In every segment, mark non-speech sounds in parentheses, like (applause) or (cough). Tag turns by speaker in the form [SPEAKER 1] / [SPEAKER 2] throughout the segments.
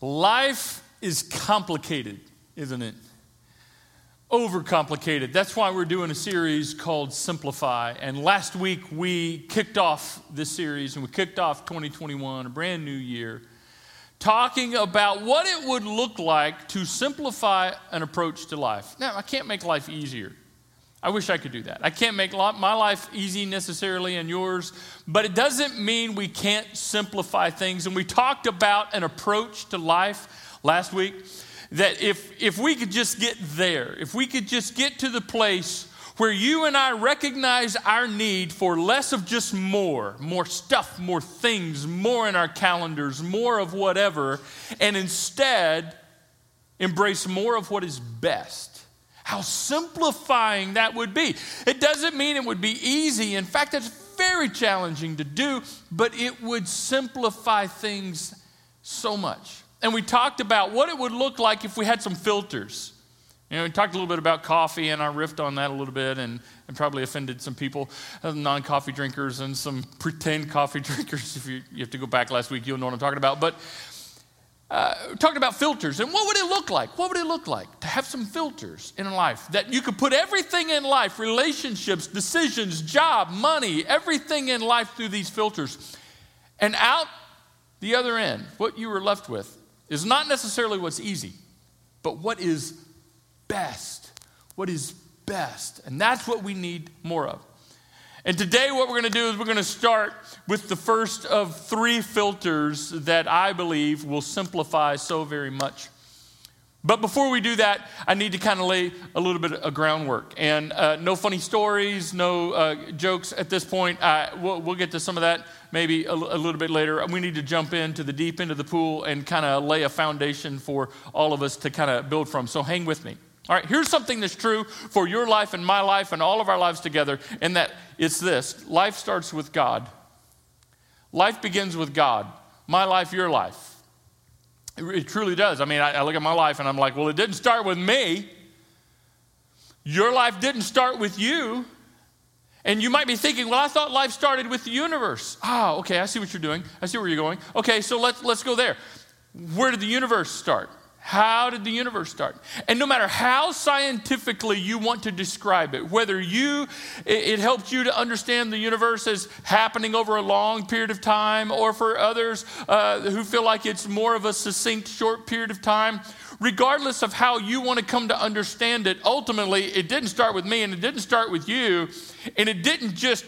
[SPEAKER 1] Life is complicated, isn't it? Overcomplicated. That's why we're doing a series called Simplify. And last week we kicked off this series and we kicked off 2021, a brand new year, talking about what it would look like to simplify an approach to life. Now, I can't make life easier. I wish I could do that. I can't make my life easy necessarily and yours, but it doesn't mean we can't simplify things. And we talked about an approach to life last week that if, if we could just get there, if we could just get to the place where you and I recognize our need for less of just more, more stuff, more things, more in our calendars, more of whatever, and instead embrace more of what is best how simplifying that would be. It doesn't mean it would be easy. In fact, it's very challenging to do, but it would simplify things so much. And we talked about what it would look like if we had some filters. You know, we talked a little bit about coffee, and I riffed on that a little bit and, and probably offended some people, uh, non coffee drinkers and some pretend coffee (laughs) drinkers. If you, you have to go back last week, you'll know what I'm talking about. But uh, talking about filters and what would it look like? What would it look like to have some filters in life that you could put everything in life, relationships, decisions, job, money, everything in life through these filters. And out the other end, what you were left with is not necessarily what's easy, but what is best. What is best. And that's what we need more of. And today, what we're going to do is we're going to start with the first of three filters that I believe will simplify so very much. But before we do that, I need to kind of lay a little bit of groundwork. And uh, no funny stories, no uh, jokes at this point. We'll, we'll, get to some of that maybe a, a, little bit later. We need to jump into the deep end of the pool and kind of lay a foundation for all of us to kind of build from. So hang with me. All right, here's something that's true for your life and my life and all of our lives together, and that it's this life starts with God. Life begins with God. My life, your life. It, it truly does. I mean, I, I look at my life and I'm like, well, it didn't start with me. Your life didn't start with you. And you might be thinking, well, I thought life started with the universe. Ah, oh, okay, I see what you're doing. I see where you're going. Okay, so let's, let's go there. Where did the universe start? How did the universe start? And no matter how scientifically you want to describe it, whether you it, helped you to understand the universe as happening over a long period of time, or for others uh, who feel like it's more of a succinct, short period of time, regardless of how you want to come to understand it, ultimately it didn't start with me and it didn't start with you, and it didn't just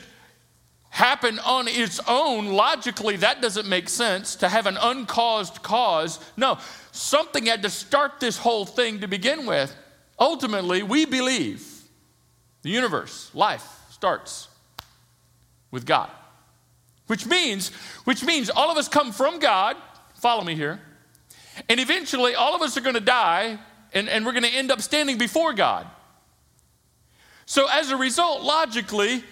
[SPEAKER 1] happen on its own, logically, that doesn't make sense to have an uncaused cause. No, something had to start this whole thing to begin with. Ultimately, we believe the universe, life, starts with God. Which means, which means all of us come from God, follow me here, and eventually all of us are going to die and, and we're going to end up standing before God. So, as a result, logically,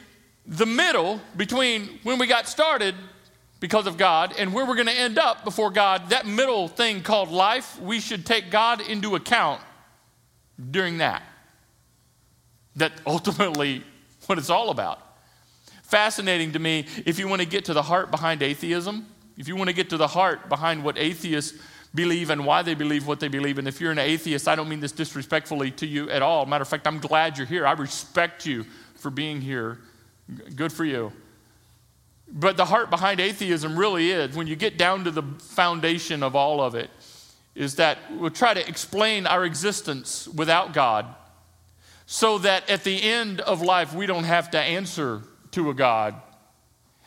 [SPEAKER 1] the middle between when we got started because of God and where we're going to end up before God, that middle thing called life, we should take God into account during that. That ultimately what it's all about. Fascinating to me if you want to get to the heart behind atheism, if you want to get to the heart behind what atheists believe and why they believe what they believe. And if you're an atheist, I don't mean this disrespectfully to you at all. Matter of fact, I'm glad you're here. I respect you for being here Good for you. But the heart behind atheism really is, when you get down to the foundation of all of it, is that we'll try to explain our existence without God so that at the end of life we don't have to answer to a God.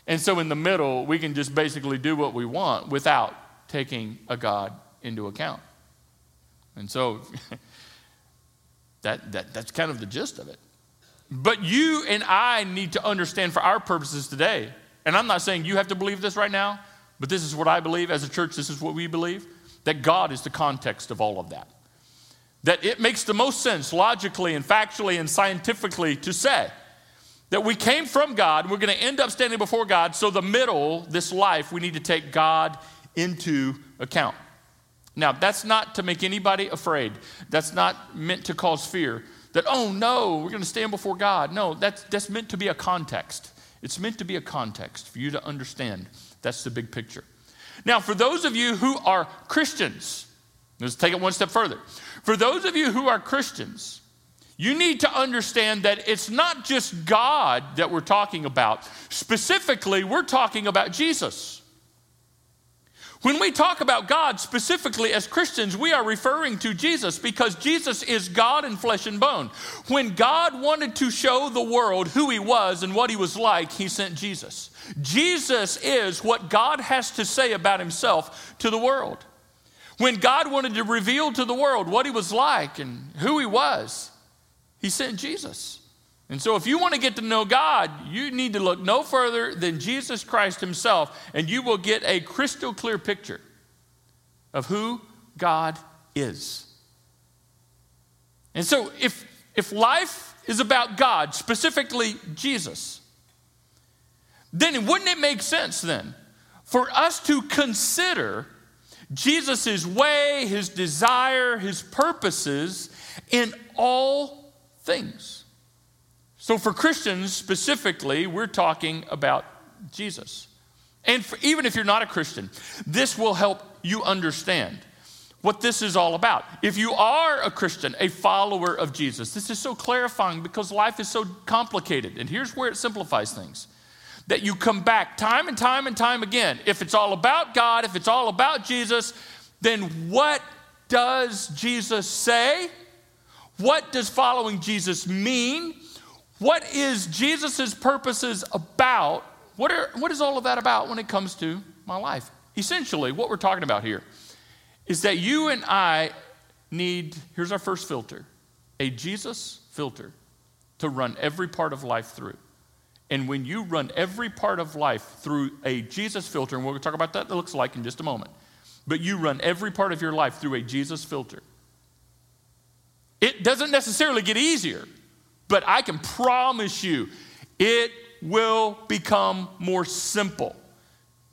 [SPEAKER 1] And so in the middle, we can just basically do what we want without taking a God into account. And so (laughs) that, that, that's kind of the gist of it. But you and I need to understand for our purposes today, and I'm not saying you have to believe this right now, but this is what I believe as a church, this is what we believe that God is the context of all of that. That it makes the most sense logically and factually and scientifically to say that we came from God, and we're going to end up standing before God, so the middle, this life, we need to take God into account. Now, that's not to make anybody afraid. That's not meant to cause fear that, oh no, we're going to stand before God. No, that's, that's meant to be a context. It's meant to be a context for you to understand. That's the big picture. Now, for those of you who are Christians, let's take it one step further. For those of you who are Christians, you need to understand that it's not just God that we're talking about. Specifically, we're talking about Jesus. When we talk about God specifically as Christians, we are referring to Jesus because Jesus is God in flesh and bone. When God wanted to show the world who he was and what he was like, he sent Jesus. Jesus is what God has to say about himself to the world. When God wanted to reveal to the world what he was like and who he was, he sent Jesus. And so, if you want to get to know God, you need to look no further than Jesus Christ Himself, and you will get a crystal clear picture of who God is. And so, if, if life is about God, specifically Jesus, then wouldn't it make sense then for us to consider Jesus' way, his desire, his purposes in all things? So, for Christians specifically, we're talking about Jesus. And for, even if you're not a Christian, this will help you understand what this is all about. If you are a Christian, a follower of Jesus, this is so clarifying because life is so complicated. And here's where it simplifies things that you come back time and time and time again. If it's all about God, if it's all about Jesus, then what does Jesus say? What does following Jesus mean? What is Jesus' purposes about? What, are, what is all of that about when it comes to my life? Essentially, what we're talking about here is that you and I need, here's our first filter, a Jesus filter to run every part of life through. And when you run every part of life through a Jesus filter, and we'll talk about that, that looks like in just a moment, but you run every part of your life through a Jesus filter, it doesn't necessarily get easier. But I can promise you, it will become more simple.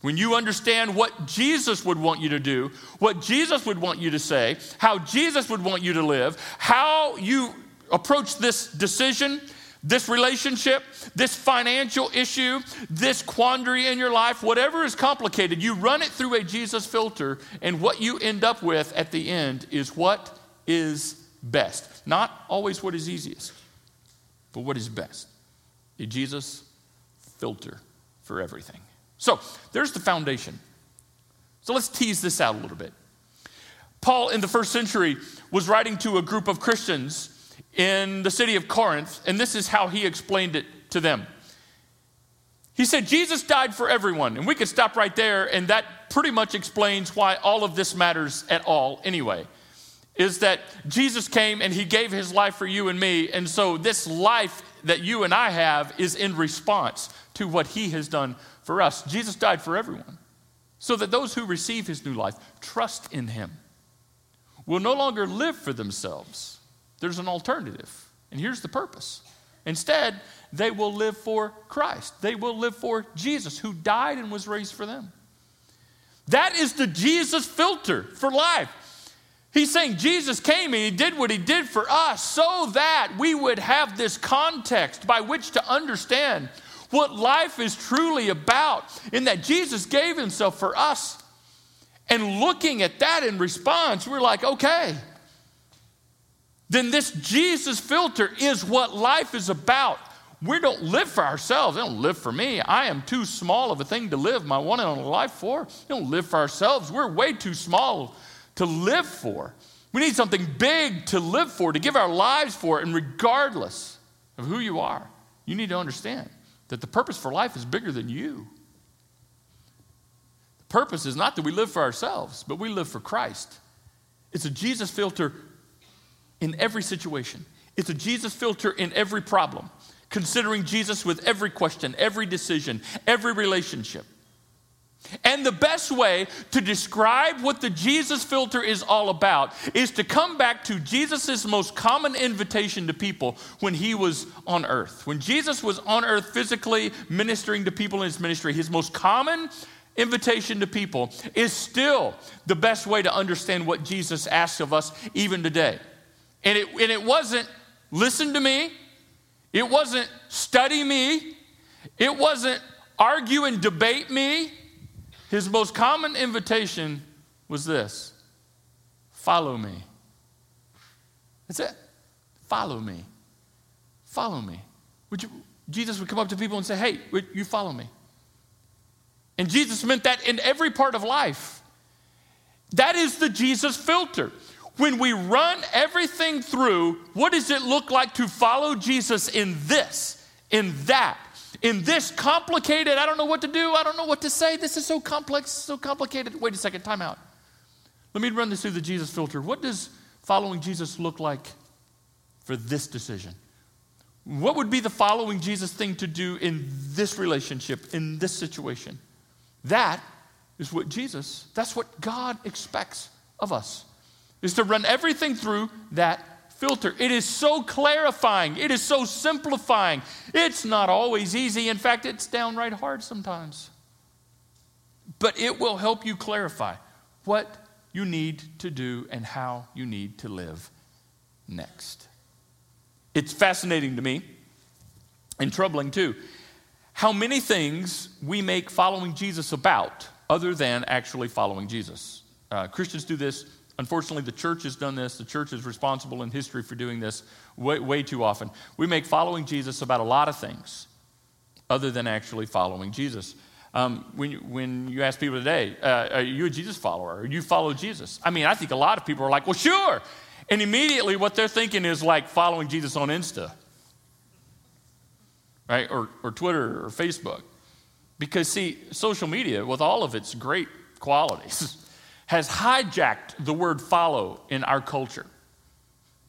[SPEAKER 1] When you understand what Jesus would want you to do, what Jesus would want you to say, how Jesus would want you to live, how you approach this decision, this relationship, this financial issue, this quandary in your life, whatever is complicated, you run it through a Jesus filter, and what you end up with at the end is what is best, not always what is easiest but what is best? A Jesus filter for everything. So there's the foundation. So let's tease this out a little bit. Paul, in the first century, was writing to a group of Christians in the city of Corinth, and this is how he explained it to them. He said, Jesus died for everyone. And we could stop right there, and that pretty much explains why all of this matters at all, anyway is that Jesus came and he gave his life for you and me. And so this life that you and I have is in response to what he has done for us. Jesus died for everyone so that those who receive his new life trust in him will no longer live for themselves. There's an alternative. And here's the purpose. Instead, they will live for Christ. They will live for Jesus who died and was raised for them. That is the Jesus filter for life. He's saying Jesus came and he did what he did for us so that we would have this context by which to understand what life is truly about, in that Jesus gave himself for us. And looking at that in response, we're like, okay, then this Jesus filter is what life is about. We don't live for ourselves. They don't live for me. I am too small of a thing to live my one and only life for. We don't live for ourselves. We're way too small to live for. We need something big to live for, to give our lives for. And regardless of who you are, you need to understand that the purpose for life is bigger than you. The purpose is not that we live for ourselves, but we live for Christ. It's a Jesus filter in every situation, it's a Jesus filter in every problem, considering Jesus with every question, every decision, every relationship. And the best way to describe what the Jesus filter is all about is to come back to Jesus' most common invitation to people when he was on earth. When Jesus was on earth physically ministering to people in his ministry, his most common invitation to people is still the best way to understand what Jesus asks of us even today. And it, and it wasn't listen to me, it wasn't study me, it wasn't argue and debate me. His most common invitation was this follow me. That's it. Follow me. Follow me. Would you, Jesus would come up to people and say, Hey, you follow me. And Jesus meant that in every part of life. That is the Jesus filter. When we run everything through, what does it look like to follow Jesus in this, in that, in this complicated, I don't know what to do, I don't know what to say, this is so complex, so complicated. Wait a second, time out. Let me run this through the Jesus filter. What does following Jesus look like for this decision? What would be the following Jesus thing to do in this relationship, in this situation? That is what Jesus, that's what God expects of us, is to run everything through that filter. It is so clarifying, it is so simplifying. It's not always easy. In fact, it's downright hard sometimes. But it will help you clarify what you need to do and how you need to live next. It's fascinating to me and troubling too how many things we make following Jesus about other than actually following Jesus. Uh, Christians do this. Unfortunately, the church has done this. The church is responsible in history for doing this way, way too often. We make following Jesus about a lot of things other than actually following Jesus. Um, when, you, when you ask people today, uh, are you a Jesus follower? Or you follow Jesus? I mean, I think a lot of people are like, well, sure. And immediately what they're thinking is like following Jesus on Insta, right? Or, or Twitter or Facebook. Because, see, social media, with all of its great qualities, (laughs) has hijacked the word follow in our culture.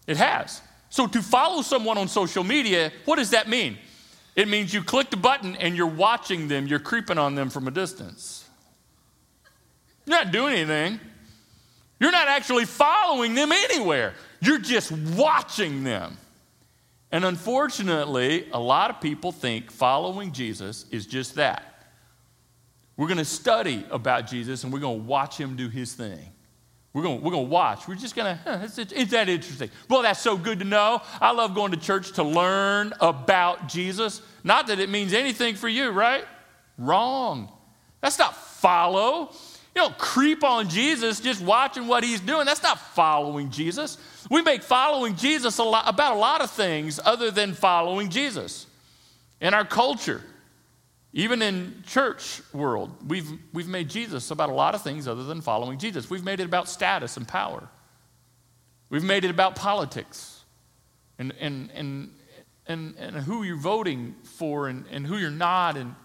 [SPEAKER 1] It has. So, to follow someone on social media, what does that mean? It means you click the button and you're watching them, you're creeping on them from a distance. You're not doing anything. You're not actually following them anywhere. You're just watching them. And unfortunately, a lot of people think following Jesus is just that. We're going to study about Jesus and we're going to watch him do his thing. We're going, we're to watch. We're just going to, huh, that interesting? Well, that's so good to know. I love going to church to learn about Jesus. Not that it means anything for you, right? Wrong. That's not follow. You don't creep on Jesus just watching what he's doing. That's not following Jesus. We make following Jesus a lot, about a lot of things other than following Jesus in our culture. Even in church world, we've, we've made Jesus about a lot of things other than following Jesus. We've made it about status and power. We've made it about politics and, and, and, and, and who you're voting for and, and who you're not and,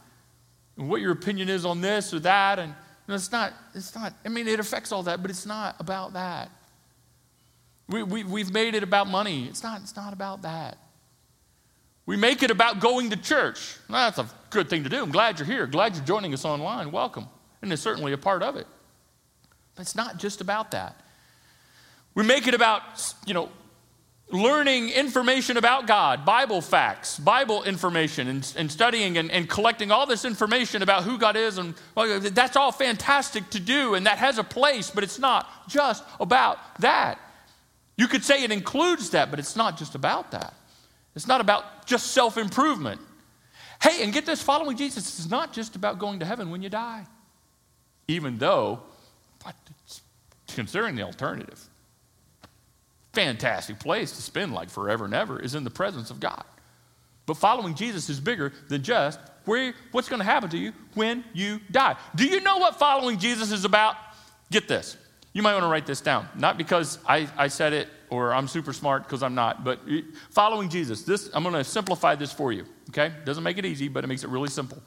[SPEAKER 1] and what your opinion is on this or that. And it's not, it's not, I mean, it affects all that, but it's not about that. We, we, we've made it about money. It's not, it's not about that. We make it about going to church. That's a good thing to do. I'm glad you're here. Glad you're joining us online. Welcome. And it's certainly a part of it. But it's not just about that. We make it about, you know, learning information about God, Bible facts, Bible information, and, and studying and, and, collecting all this information about who God is. And well, that's all fantastic to do, and that has a place, but it's not just about that. You could say it includes that, but it's not just about that. It's not about just self improvement. Hey, and get this following Jesus is not just about going to heaven when you die, even though, but considering the alternative, fantastic place to spend like forever and ever is in the presence of God. But following Jesus is bigger than just where, what's going to happen to you when you die. Do you know what following Jesus is about? Get this. You might want to write this down. Not because I, I said it or I'm super smart because I'm not, but following Jesus. This I'm going to simplify this for you. Okay? Doesn't make it easy, but it makes it really simple.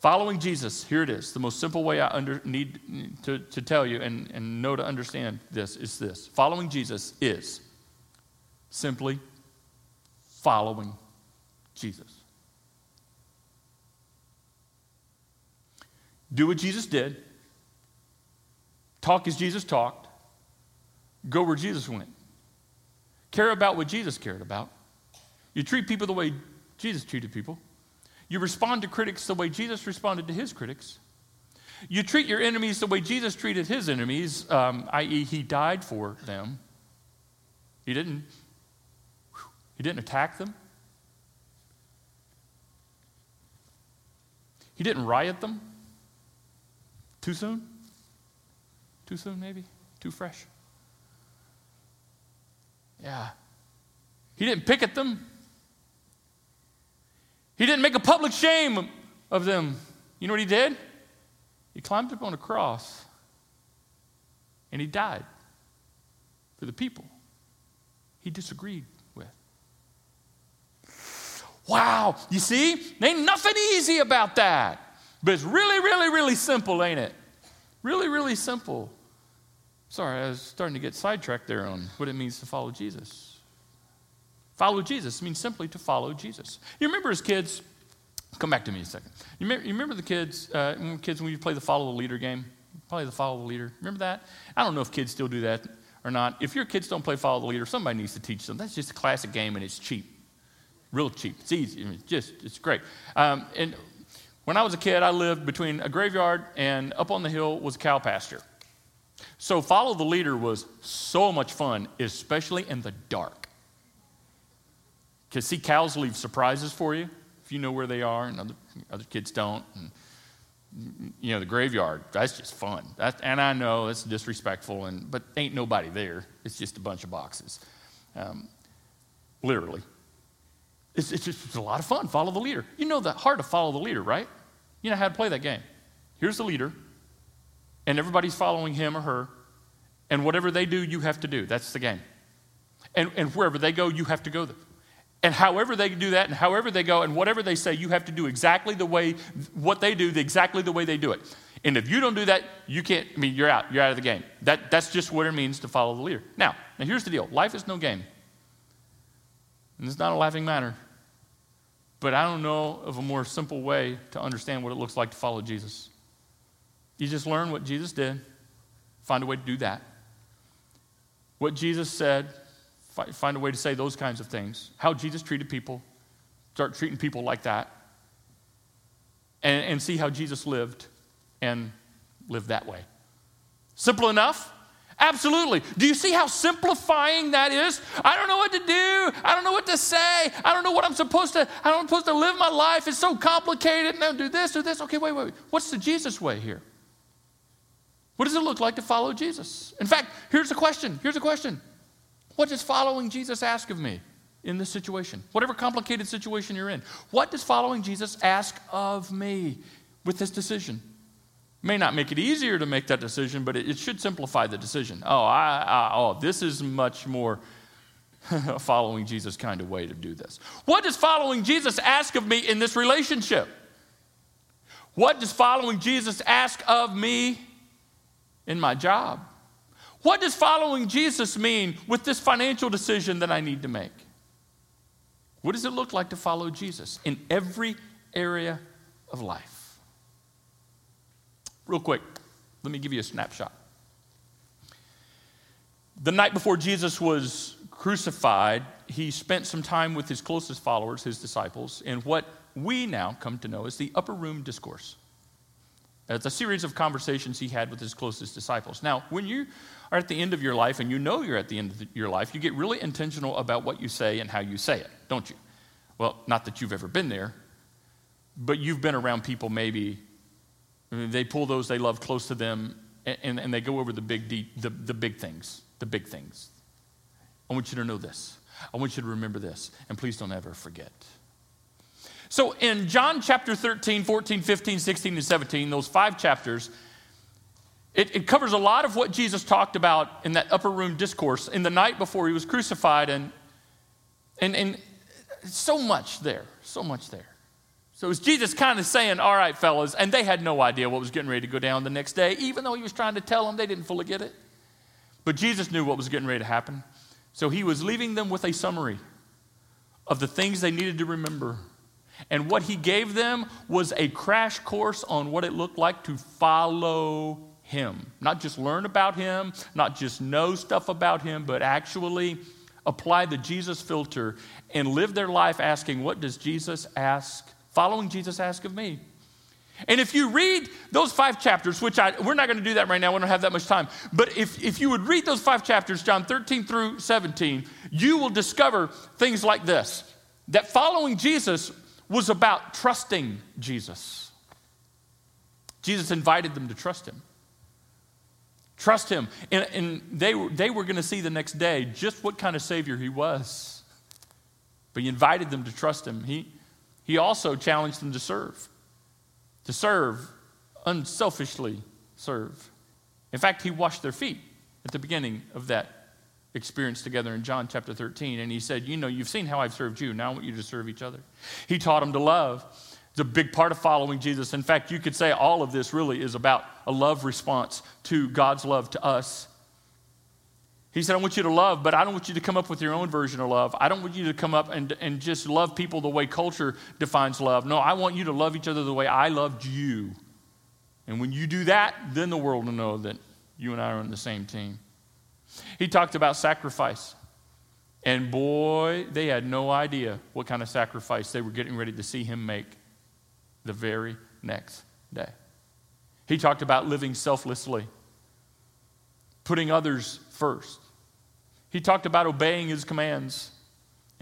[SPEAKER 1] Following Jesus, here it is. The most simple way I under, need to, to tell you and, and know to understand this is this. Following Jesus is simply following Jesus. Do what Jesus did Talk as Jesus talked. Go where Jesus went. Care about what Jesus cared about. You treat people the way Jesus treated people. You respond to critics the way Jesus responded to his critics. You treat your enemies the way Jesus treated his enemies, um, i.e., he died for them. He didn't, he didn't attack them. He didn't riot them. Too soon? Too soon, maybe? Too fresh? Yeah. He didn't pick at them. He didn't make a public shame of them. You know what he did? He climbed up on a cross and he died for the people he disagreed with. Wow, you see? Ain't nothing easy about that. But it's really, really, really simple, ain't it? Really, really simple. Sorry, I was starting to get sidetracked there on what it means to follow Jesus. Follow Jesus means simply to follow Jesus. You remember as kids, come back to me a second. You remember, you remember the kids, uh, kids when you play the follow the leader game? Probably the follow the leader. Remember that? I don't know if kids still do that or not. If your kids don't play follow the leader, somebody needs to teach them. That's just a classic game and it's cheap. Real cheap. It's easy. I mean, it's just, it's great. Um, and when I was a kid, I lived between a graveyard and up on the hill was a cow pasture. So follow the leader was so much fun, especially in the dark. Because see, cows leave surprises for you if you know where they are, and other, other kids don't. And, you know, the graveyard, that's just fun. And I know it's disrespectful, and, but ain't nobody there. It's just a bunch of boxes. Um, literally. It's, it's just it's a lot of fun. Follow the leader. You know the hard to follow the leader, right? You know how to play that game. Here's the leader, and everybody's following him or her, and whatever they do, you have to do. That's the game. And, and wherever they go, you have to go there. And however they do that, and however they go, and whatever they say, you have to do exactly the way, what they do, exactly the way they do it. And if you don't do that, you can't, I mean, you're out. You're out of the game. That, that's just what it means to follow the leader. Now, now here's the deal life is no game. And it's not a laughing matter. But I don't know of a more simple way to understand what it looks like to follow Jesus. You just learn what Jesus did, find a way to do that. What Jesus said, find a way to say those kinds of things. How Jesus treated people, start treating people like that. And, and see how Jesus lived and live that way. Simple enough? Absolutely. Do you see how simplifying that is? I don't know what to do. I don't know what to say. I don't know what I'm supposed to, I do. Am supposed to live my life. It's so complicated. Now do this or this. Okay, wait, wait. What's the Jesus way here? What does it look like to follow Jesus? In fact, here's a question. Here's a question. What does following Jesus ask of me in this situation? Whatever complicated situation you're in. What does following Jesus ask of me with this decision? May not make it easier to make that decision, but it, it should simplify the decision. Oh, I, I, oh, this is much more (laughs) a following Jesus kind of way to do this. What does following Jesus ask of me in this relationship? What does following Jesus ask of me in my job? What does following Jesus mean with this financial decision that I need to make? What does it look like to follow Jesus in every area of life? Real quick, let me give you a snapshot. The night before Jesus was crucified, he spent some time with his closest followers, his disciples, in what we now come to know as the upper room discourse. Uh, it's a series of conversations he had with his closest disciples. Now, when you are at the end of your life and you know you're at the end of your life, you get really intentional about what you say and how you say it, don't you? Well, not that you've ever been there, but you've been around people maybe they pull those they love close to them and, and, and they go over the big, the, the big things. The big things. I want you to know this. I want you to remember this. And please don't ever forget. So in John chapter 13, 14, 15, 16, and 17, those five chapters, it, it, covers a lot of what Jesus talked about in that upper room discourse in the night before he was crucified, and, and, and so much there, so much there. So it was Jesus kind of saying, All right, fellas, and they had no idea what was getting ready to go down the next day, even though he was trying to tell them, they didn't fully get it. But Jesus knew what was getting ready to happen. So he was leaving them with a summary of the things they needed to remember. And what he gave them was a crash course on what it looked like to follow him. Not just learn about him, not just know stuff about him, but actually apply the Jesus filter and live their life asking, What does Jesus ask Following Jesus ask of me. And if you read those five chapters, which I, we're not going to do that right now, we don't have that much time, but if, if you would read those five chapters, John 13 through 17, you will discover things like this that following Jesus was about trusting Jesus. Jesus invited them to trust him. Trust him. And, and they, they were going to see the next day just what kind of Savior he was. But he invited them to trust him. He, he also challenged them to serve, to serve, unselfishly serve. In fact, he washed their feet at the beginning of that experience together in John chapter 13. And he said, You know, you've seen how I've served you. Now I want you to serve each other. He taught them to love. It's a big part of following Jesus. In fact, you could say all of this really is about a love response to God's love to us. He said, I want you to love, but I don't want you to come up with your own version of love. I don't want you to come up and, and just love people the way culture defines love. No, I want you to love each other the way I loved you. And when you do that, then the world will know that you and I are on the same team. He talked about sacrifice. And boy, they had no idea what kind of sacrifice they were getting ready to see him make the very next day. He talked about living selflessly, putting others first. He talked about obeying his commands.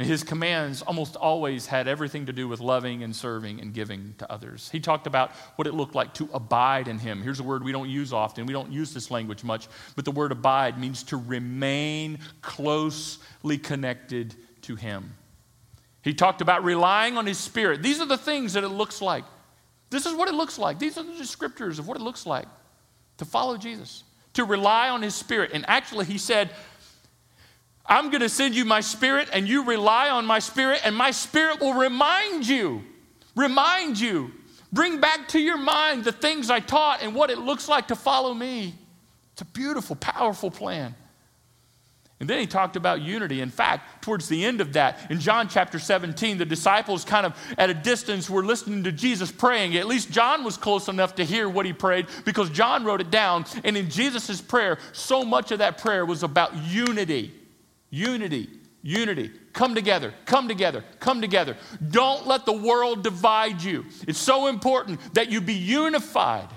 [SPEAKER 1] And his commands almost always had everything to do with loving and serving and giving to others. He talked about what it looked like to abide in him. Here's a word we don't use often. We don't use this language much, but the word abide means to remain closely connected to him. He talked about relying on his spirit. These are the things that it looks like. This is what it looks like. These are the descriptors of what it looks like to follow Jesus, to rely on his spirit. And actually, he said, I'm going to send you my spirit, and you rely on my spirit, and my spirit will remind you, remind you, bring back to your mind the things I taught and what it looks like to follow me. It's a beautiful, powerful plan. And then he talked about unity. In fact, towards the end of that, in John chapter 17, the disciples kind of at a distance were listening to Jesus praying. At least John was close enough to hear what he prayed because John wrote it down. And in Jesus' prayer, so much of that prayer was about unity. Unity, unity. Come together, come together, come together. Don't let the world divide you. It's so important that you be unified.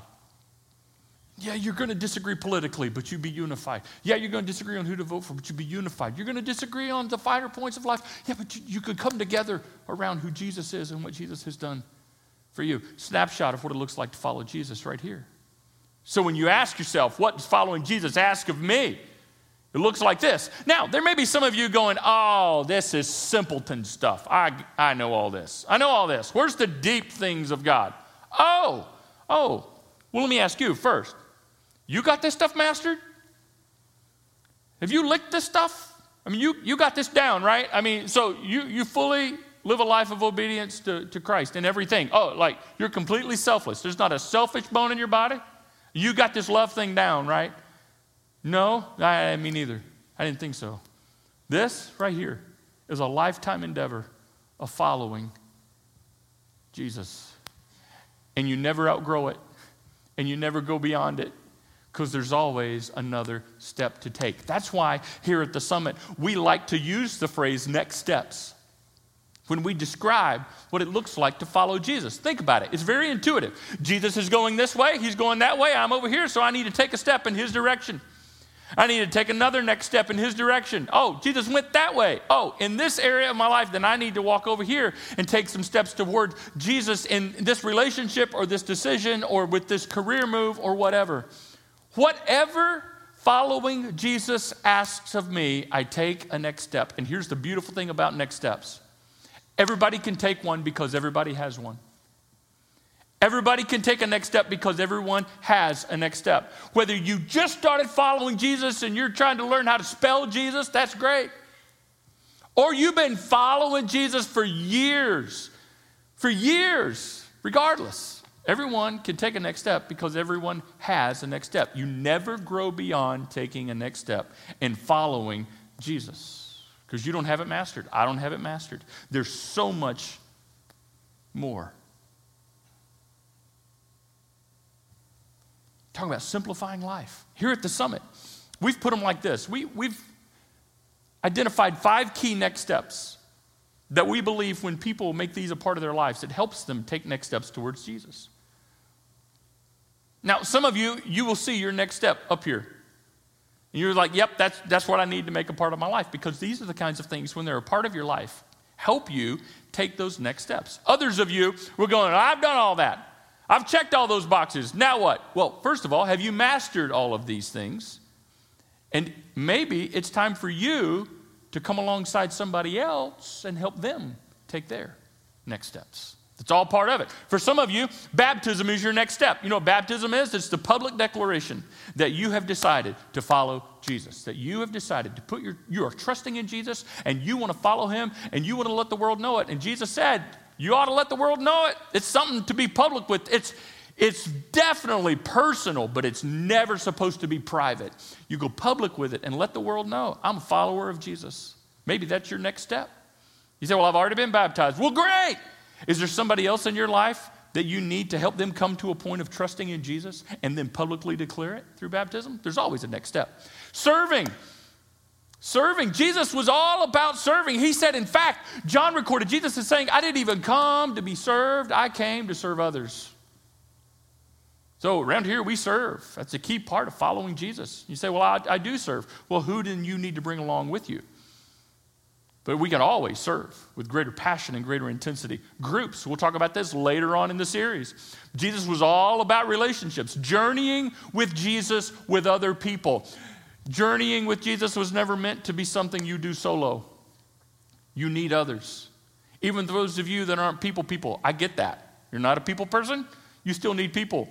[SPEAKER 1] Yeah, you're going to disagree politically, but you be unified. Yeah, you're going to disagree on who to vote for, but you be unified. You're going to disagree on the finer points of life. Yeah, but you, you could come together around who Jesus is and what Jesus has done for you. Snapshot of what it looks like to follow Jesus right here. So when you ask yourself, what does following Jesus ask of me? It looks like this. Now, there may be some of you going, oh, this is simpleton stuff. I, I know all this. I know all this. Where's the deep things of God? Oh, oh. Well, let me ask you first you got this stuff mastered? Have you licked this stuff? I mean, you, you got this down, right? I mean, so you, you fully live a life of obedience to, to Christ in everything. Oh, like you're completely selfless. There's not a selfish bone in your body. You got this love thing down, right? No, I, me neither. I didn't think so. This right here is a lifetime endeavor of following Jesus. And you never outgrow it, and you never go beyond it because there's always another step to take. That's why here at the summit, we like to use the phrase next steps when we describe what it looks like to follow Jesus. Think about it, it's very intuitive. Jesus is going this way, he's going that way, I'm over here, so I need to take a step in his direction. I need to take another next step in his direction. Oh, Jesus went that way. Oh, in this area of my life, then I need to walk over here and take some steps toward Jesus in this relationship or this decision or with this career move or whatever. Whatever following Jesus asks of me, I take a next step. And here's the beautiful thing about next steps everybody can take one because everybody has one. Everybody can take a next step because everyone has a next step. Whether you just started following Jesus and you're trying to learn how to spell Jesus, that's great. Or you've been following Jesus for years, for years, regardless. Everyone can take a next step because everyone has a next step. You never grow beyond taking a next step and following Jesus because you don't have it mastered. I don't have it mastered. There's so much more. Talking about simplifying life. Here at the summit, we've put them like this. We, we've identified five key next steps that we believe when people make these a part of their lives, it helps them take next steps towards Jesus. Now, some of you, you will see your next step up here. And you're like, yep, that's, that's what I need to make a part of my life because these are the kinds of things, when they're a part of your life, help you take those next steps. Others of you were going, I've done all that. I've checked all those boxes. Now what? Well, first of all, have you mastered all of these things? And maybe it's time for you to come alongside somebody else and help them take their next steps. It's all part of it. For some of you, baptism is your next step. You know what baptism is? It's the public declaration that you have decided to follow Jesus, that you have decided to put your, you are trusting in Jesus and you want to follow him and you want to let the world know it. And Jesus said, you ought to let the world know it. It's something to be public with. It's, it's definitely personal, but it's never supposed to be private. You go public with it and let the world know I'm a follower of Jesus. Maybe that's your next step. You say, Well, I've already been baptized. Well, great. Is there somebody else in your life that you need to help them come to a point of trusting in Jesus and then publicly declare it through baptism? There's always a next step. Serving. Serving. Jesus was all about serving. He said, in fact, John recorded Jesus is saying, I didn't even come to be served, I came to serve others. So around here, we serve. That's a key part of following Jesus. You say, Well, I, I do serve. Well, who do you need to bring along with you? But we can always serve with greater passion and greater intensity. Groups, we'll talk about this later on in the series. Jesus was all about relationships, journeying with Jesus with other people. Journeying with Jesus was never meant to be something you do solo. You need others. Even those of you that aren't people people, I get that. You're not a people person, you still need people.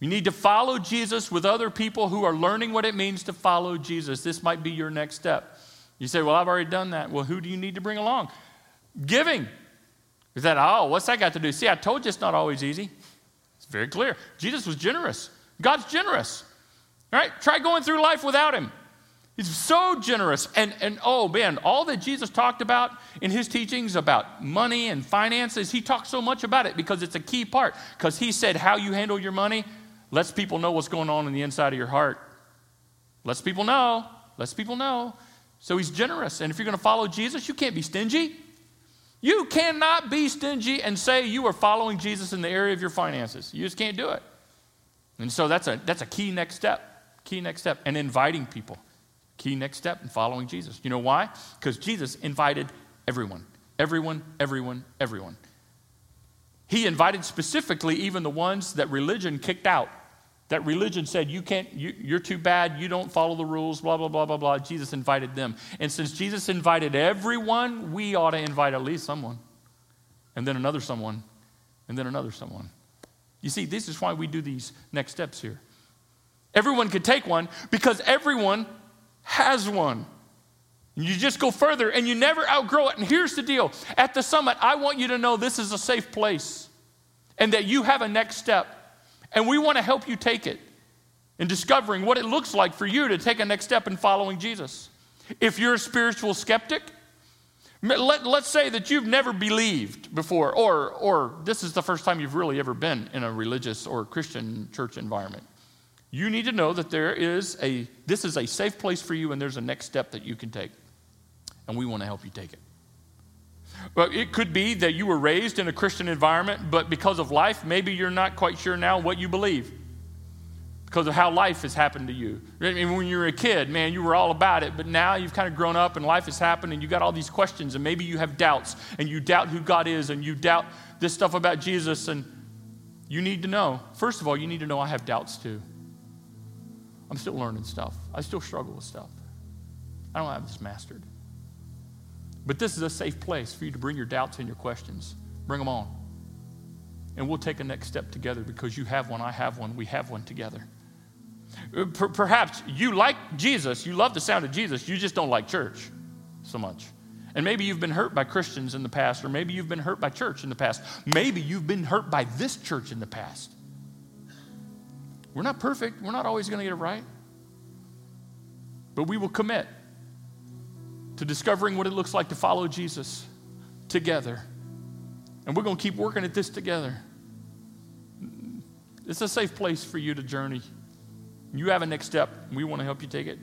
[SPEAKER 1] You need to follow Jesus with other people who are learning what it means to follow Jesus. This might be your next step. You say, Well, I've already done that. Well, who do you need to bring along? Giving. Is that, oh, what's that got to do? See, I told you it's not always easy. It's very clear. Jesus was generous. God's generous. Right? Try going through life without him. He's so generous. And, and oh, man, all that Jesus talked about in his teachings about money and finances, he talked so much about it because it's a key part. Because he said, How you handle your money lets people know what's going on in the inside of your heart. Lets people know. Lets people know. So he's generous. And if you're going to follow Jesus, you can't be stingy. You cannot be stingy and say you are following Jesus in the area of your finances. You just can't do it. And so that's a, that's a key next step. Key next step. And inviting people. Key next step in following Jesus. You know why? Because Jesus invited everyone. Everyone, everyone, everyone. He invited specifically even the ones that religion kicked out that religion said you can't you, you're too bad you don't follow the rules blah blah blah blah blah jesus invited them and since jesus invited everyone we ought to invite at least someone and then another someone and then another someone you see this is why we do these next steps here everyone could take one because everyone has one you just go further and you never outgrow it and here's the deal at the summit i want you to know this is a safe place and that you have a next step and we want to help you take it in discovering what it looks like for you to take a next step in following Jesus. If you're a spiritual skeptic, let, us say that you've never believed before, or, or this is the first time you've really ever been in a religious or Christian church environment. You need to know that there is a, this is a safe place for you and there's a next step that you can take. And we want to help you take it. Well, it could be that you were raised in a Christian environment, but because of life, maybe you're not quite sure now what you believe because of how life has happened to you. I mean, when you were a kid, man, you were all about it, but now you've kind of grown up and life has happened and you got all these questions and maybe you have doubts and you doubt who God is and you doubt this stuff about Jesus and you need to know. First of all, you need to know I have doubts too. I'm still learning stuff. I still struggle with stuff. I don't have this mastered. But this is a safe place for you to bring your doubts and your questions. Bring them on. And we'll take a next step together because you have one, I have one, we have one together. Uh, perhaps you like Jesus, you love the sound of Jesus, you just don't like church so much. And maybe you've been hurt by Christians in the past, or maybe you've been hurt by church in the past. Maybe you've been hurt by this church in the past. We're not perfect, we're not always going to get it right. But we will commit to discovering what it looks like to follow Jesus together. And we're going to keep working at this together. It's a safe place for you to journey. You have a next step. We want to help you take it.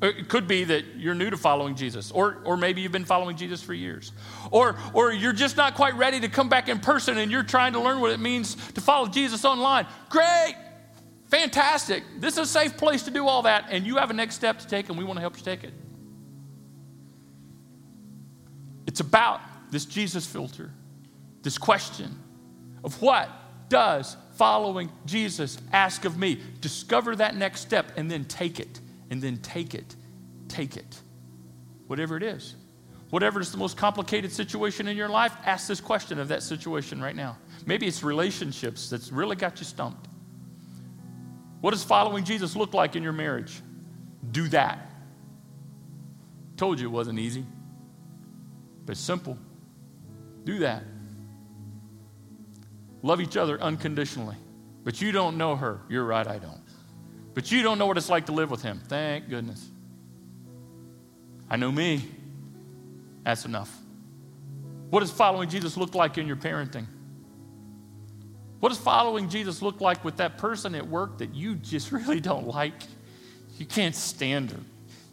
[SPEAKER 1] It could be that you're new to following Jesus, or, or maybe you've been following Jesus for years. Or, or you're just not quite ready to come back in person and you're trying to learn what it means to follow Jesus online. Great! Fantastic. This is a safe place to do all that, and you have a next step to take, and we want to help you take it. It's about this Jesus filter, this question of what does following Jesus ask of me? Discover that next step and then take it, and then take it, take it. Whatever it is. Whatever is the most complicated situation in your life, ask this question of that situation right now. Maybe it's relationships that's really got you stumped. What does following Jesus look like in your marriage? Do that. Told you it wasn't easy, but simple. Do that. Love each other unconditionally. But you don't know her. You're right, I don't. But you don't know what it's like to live with him. Thank goodness. I know me. That's enough. What does following Jesus look like in your parenting? What does following Jesus look like with that person at work that you just (laughs) really don't like? You can't stand her.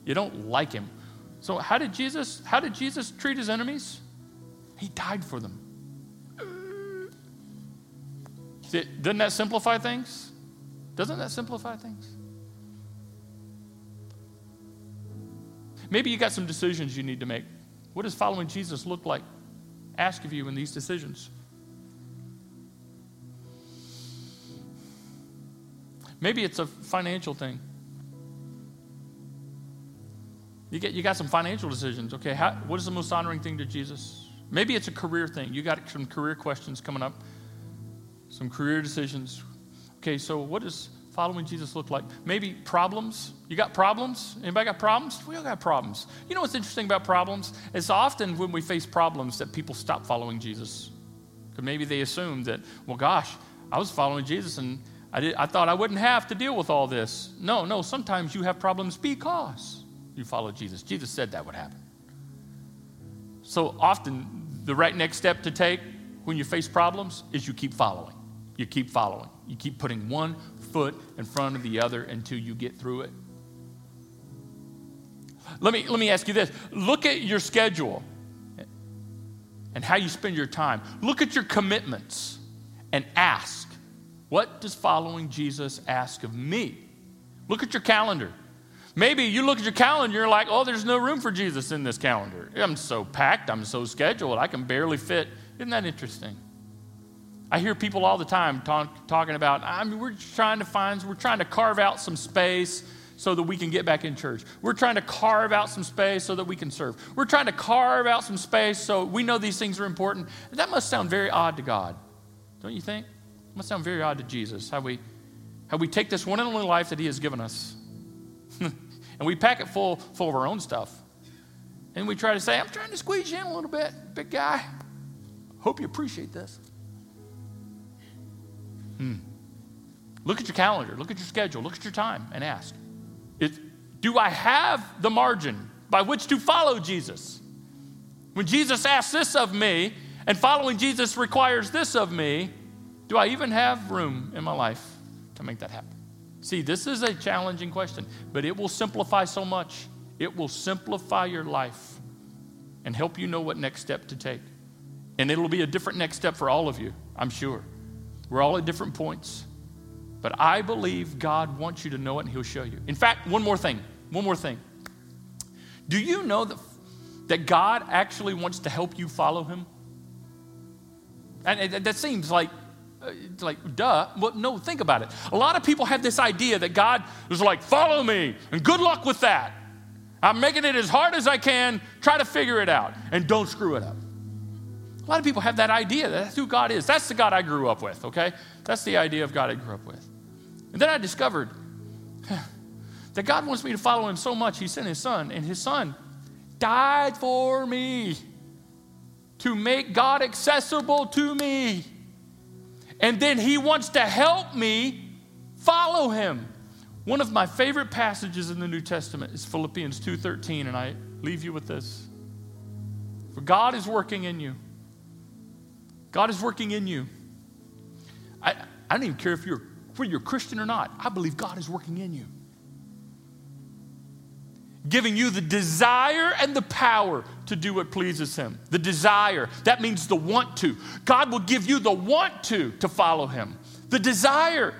[SPEAKER 1] You don't like him. So how did Jesus how did Jesus treat his enemies? He died for them. Doesn't that simplify things? Doesn't that simplify things? Maybe you got some decisions you need to make. What does following Jesus look like? Ask of you in these decisions. Maybe it's a financial thing. You, get, you got some financial decisions. Okay, how, what is the most honoring thing to Jesus? Maybe it's a career thing. You got some career questions coming up some career decisions. Okay, so what does following Jesus look like? Maybe problems. You got problems? Anybody got problems? We all got problems. You know what's interesting about problems? It's often when we face problems that people stop following Jesus. Because maybe they assume that, well, gosh, I was following Jesus and I, did, I thought I wouldn't have to deal with all this. No, no, sometimes you have problems because you follow Jesus. Jesus said that would happen. So often, the right next step to take when you face problems is you keep following. You keep following. You keep putting one foot in front of the other until you get through it. Let me, let me ask you this look at your schedule and how you spend your time. Look at your commitments and ask, what does following Jesus ask of me? Look at your calendar. Maybe you look at your calendar, you're like, oh, there's no room for Jesus in this calendar. I'm so packed, I'm so scheduled, I can barely fit. Isn't that interesting? I hear people all the time talk, talking about, I mean, we're trying to find, we're trying to carve out some space so that we can get back in church. We're trying to carve out some space so that we can serve. We're trying to carve out some space so we know these things are important. That must sound very odd to God, don't you think? It must sound very odd to Jesus how we, how we take this one and only life that He has given us (laughs) and we pack it full, full of our own stuff. And we try to say, I'm trying to squeeze you in a little bit, big guy. Hope you appreciate this. Hmm. Look at your calendar, look at your schedule, look at your time, and ask Do I have the margin by which to follow Jesus? When Jesus asks this of me, and following Jesus requires this of me, do I even have room in my life to make that happen? See, this is a challenging question, but it will simplify so much. It will simplify your life and help you know what next step to take. And it'll be a different next step for all of you, I'm sure. We're all at different points. But I believe God wants you to know it and He'll show you. In fact, one more thing. One more thing. Do you know that, that God actually wants to help you follow Him? And that seems like, uh, like, duh. Well, no, think about it. A lot of people have this idea that God is like, follow me, and good luck with that. I'm making it as hard as I can, try to figure it out, and don't screw it up. A lot of people have that idea that that's who God is. That's the God I grew up with, okay? That's the idea of God I grew up with. And then I discovered (sighs) that God wants me to follow him so much, he sent his son, and his son died for me to make God accessible to me. And then he wants to help me follow him. One of my favorite passages in the New Testament is Philippians 2:13 and I leave you with this. For God is working in you God is working in you. I, I don't even care if you're, whether you're Christian or not. I believe God is working in you. Giving you the desire and the power to do what pleases Him. The desire, that means the want to. God will give you the want to to follow Him. The desire.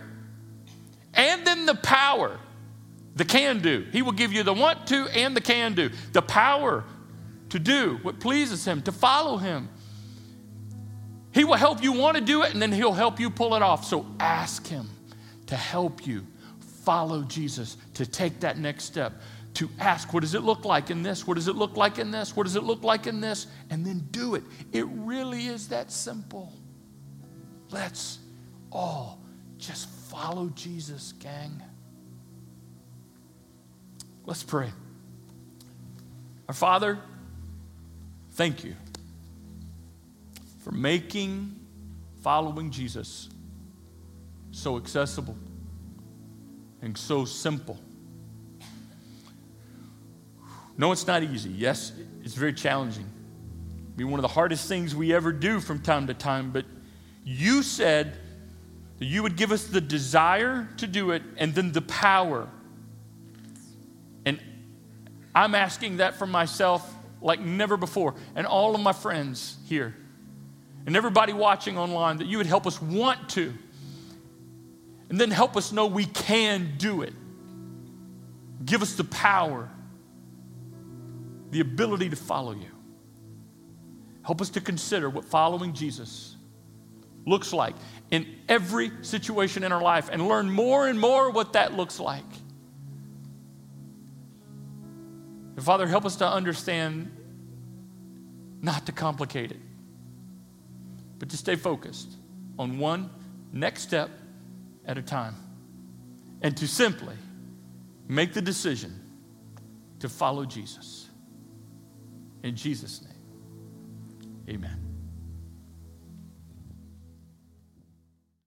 [SPEAKER 1] And then the power, the can do. He will give you the want to and the can do. The power to do what pleases Him, to follow Him. He will help you want to do it, and then He'll help you pull it off. So ask Him to help you follow Jesus, to take that next step, to ask, what does it look like in this? What does it look like in this? What does it look like in this? And then do it. It really is that simple. Let's all just follow Jesus, gang. Let's pray. Our Father, thank you for making following Jesus so accessible and so simple. No, it's not easy. Yes, it's very challenging. It'd be one of the hardest things we ever do from time to time, but you said that you would give us the desire to do it and then the power. And I'm asking that for myself like never before, and all of my friends here, and everybody watching online, that you would help us want to and then help us know we can do it. Give us the power, the ability to follow you. Help us to consider what following Jesus looks like in every situation in our life and learn more and more what that looks like. And Father, help us to understand not to complicate it, but to stay focused on one next step at a time. And to simply make the decision to follow Jesus. In Jesus' name, amen.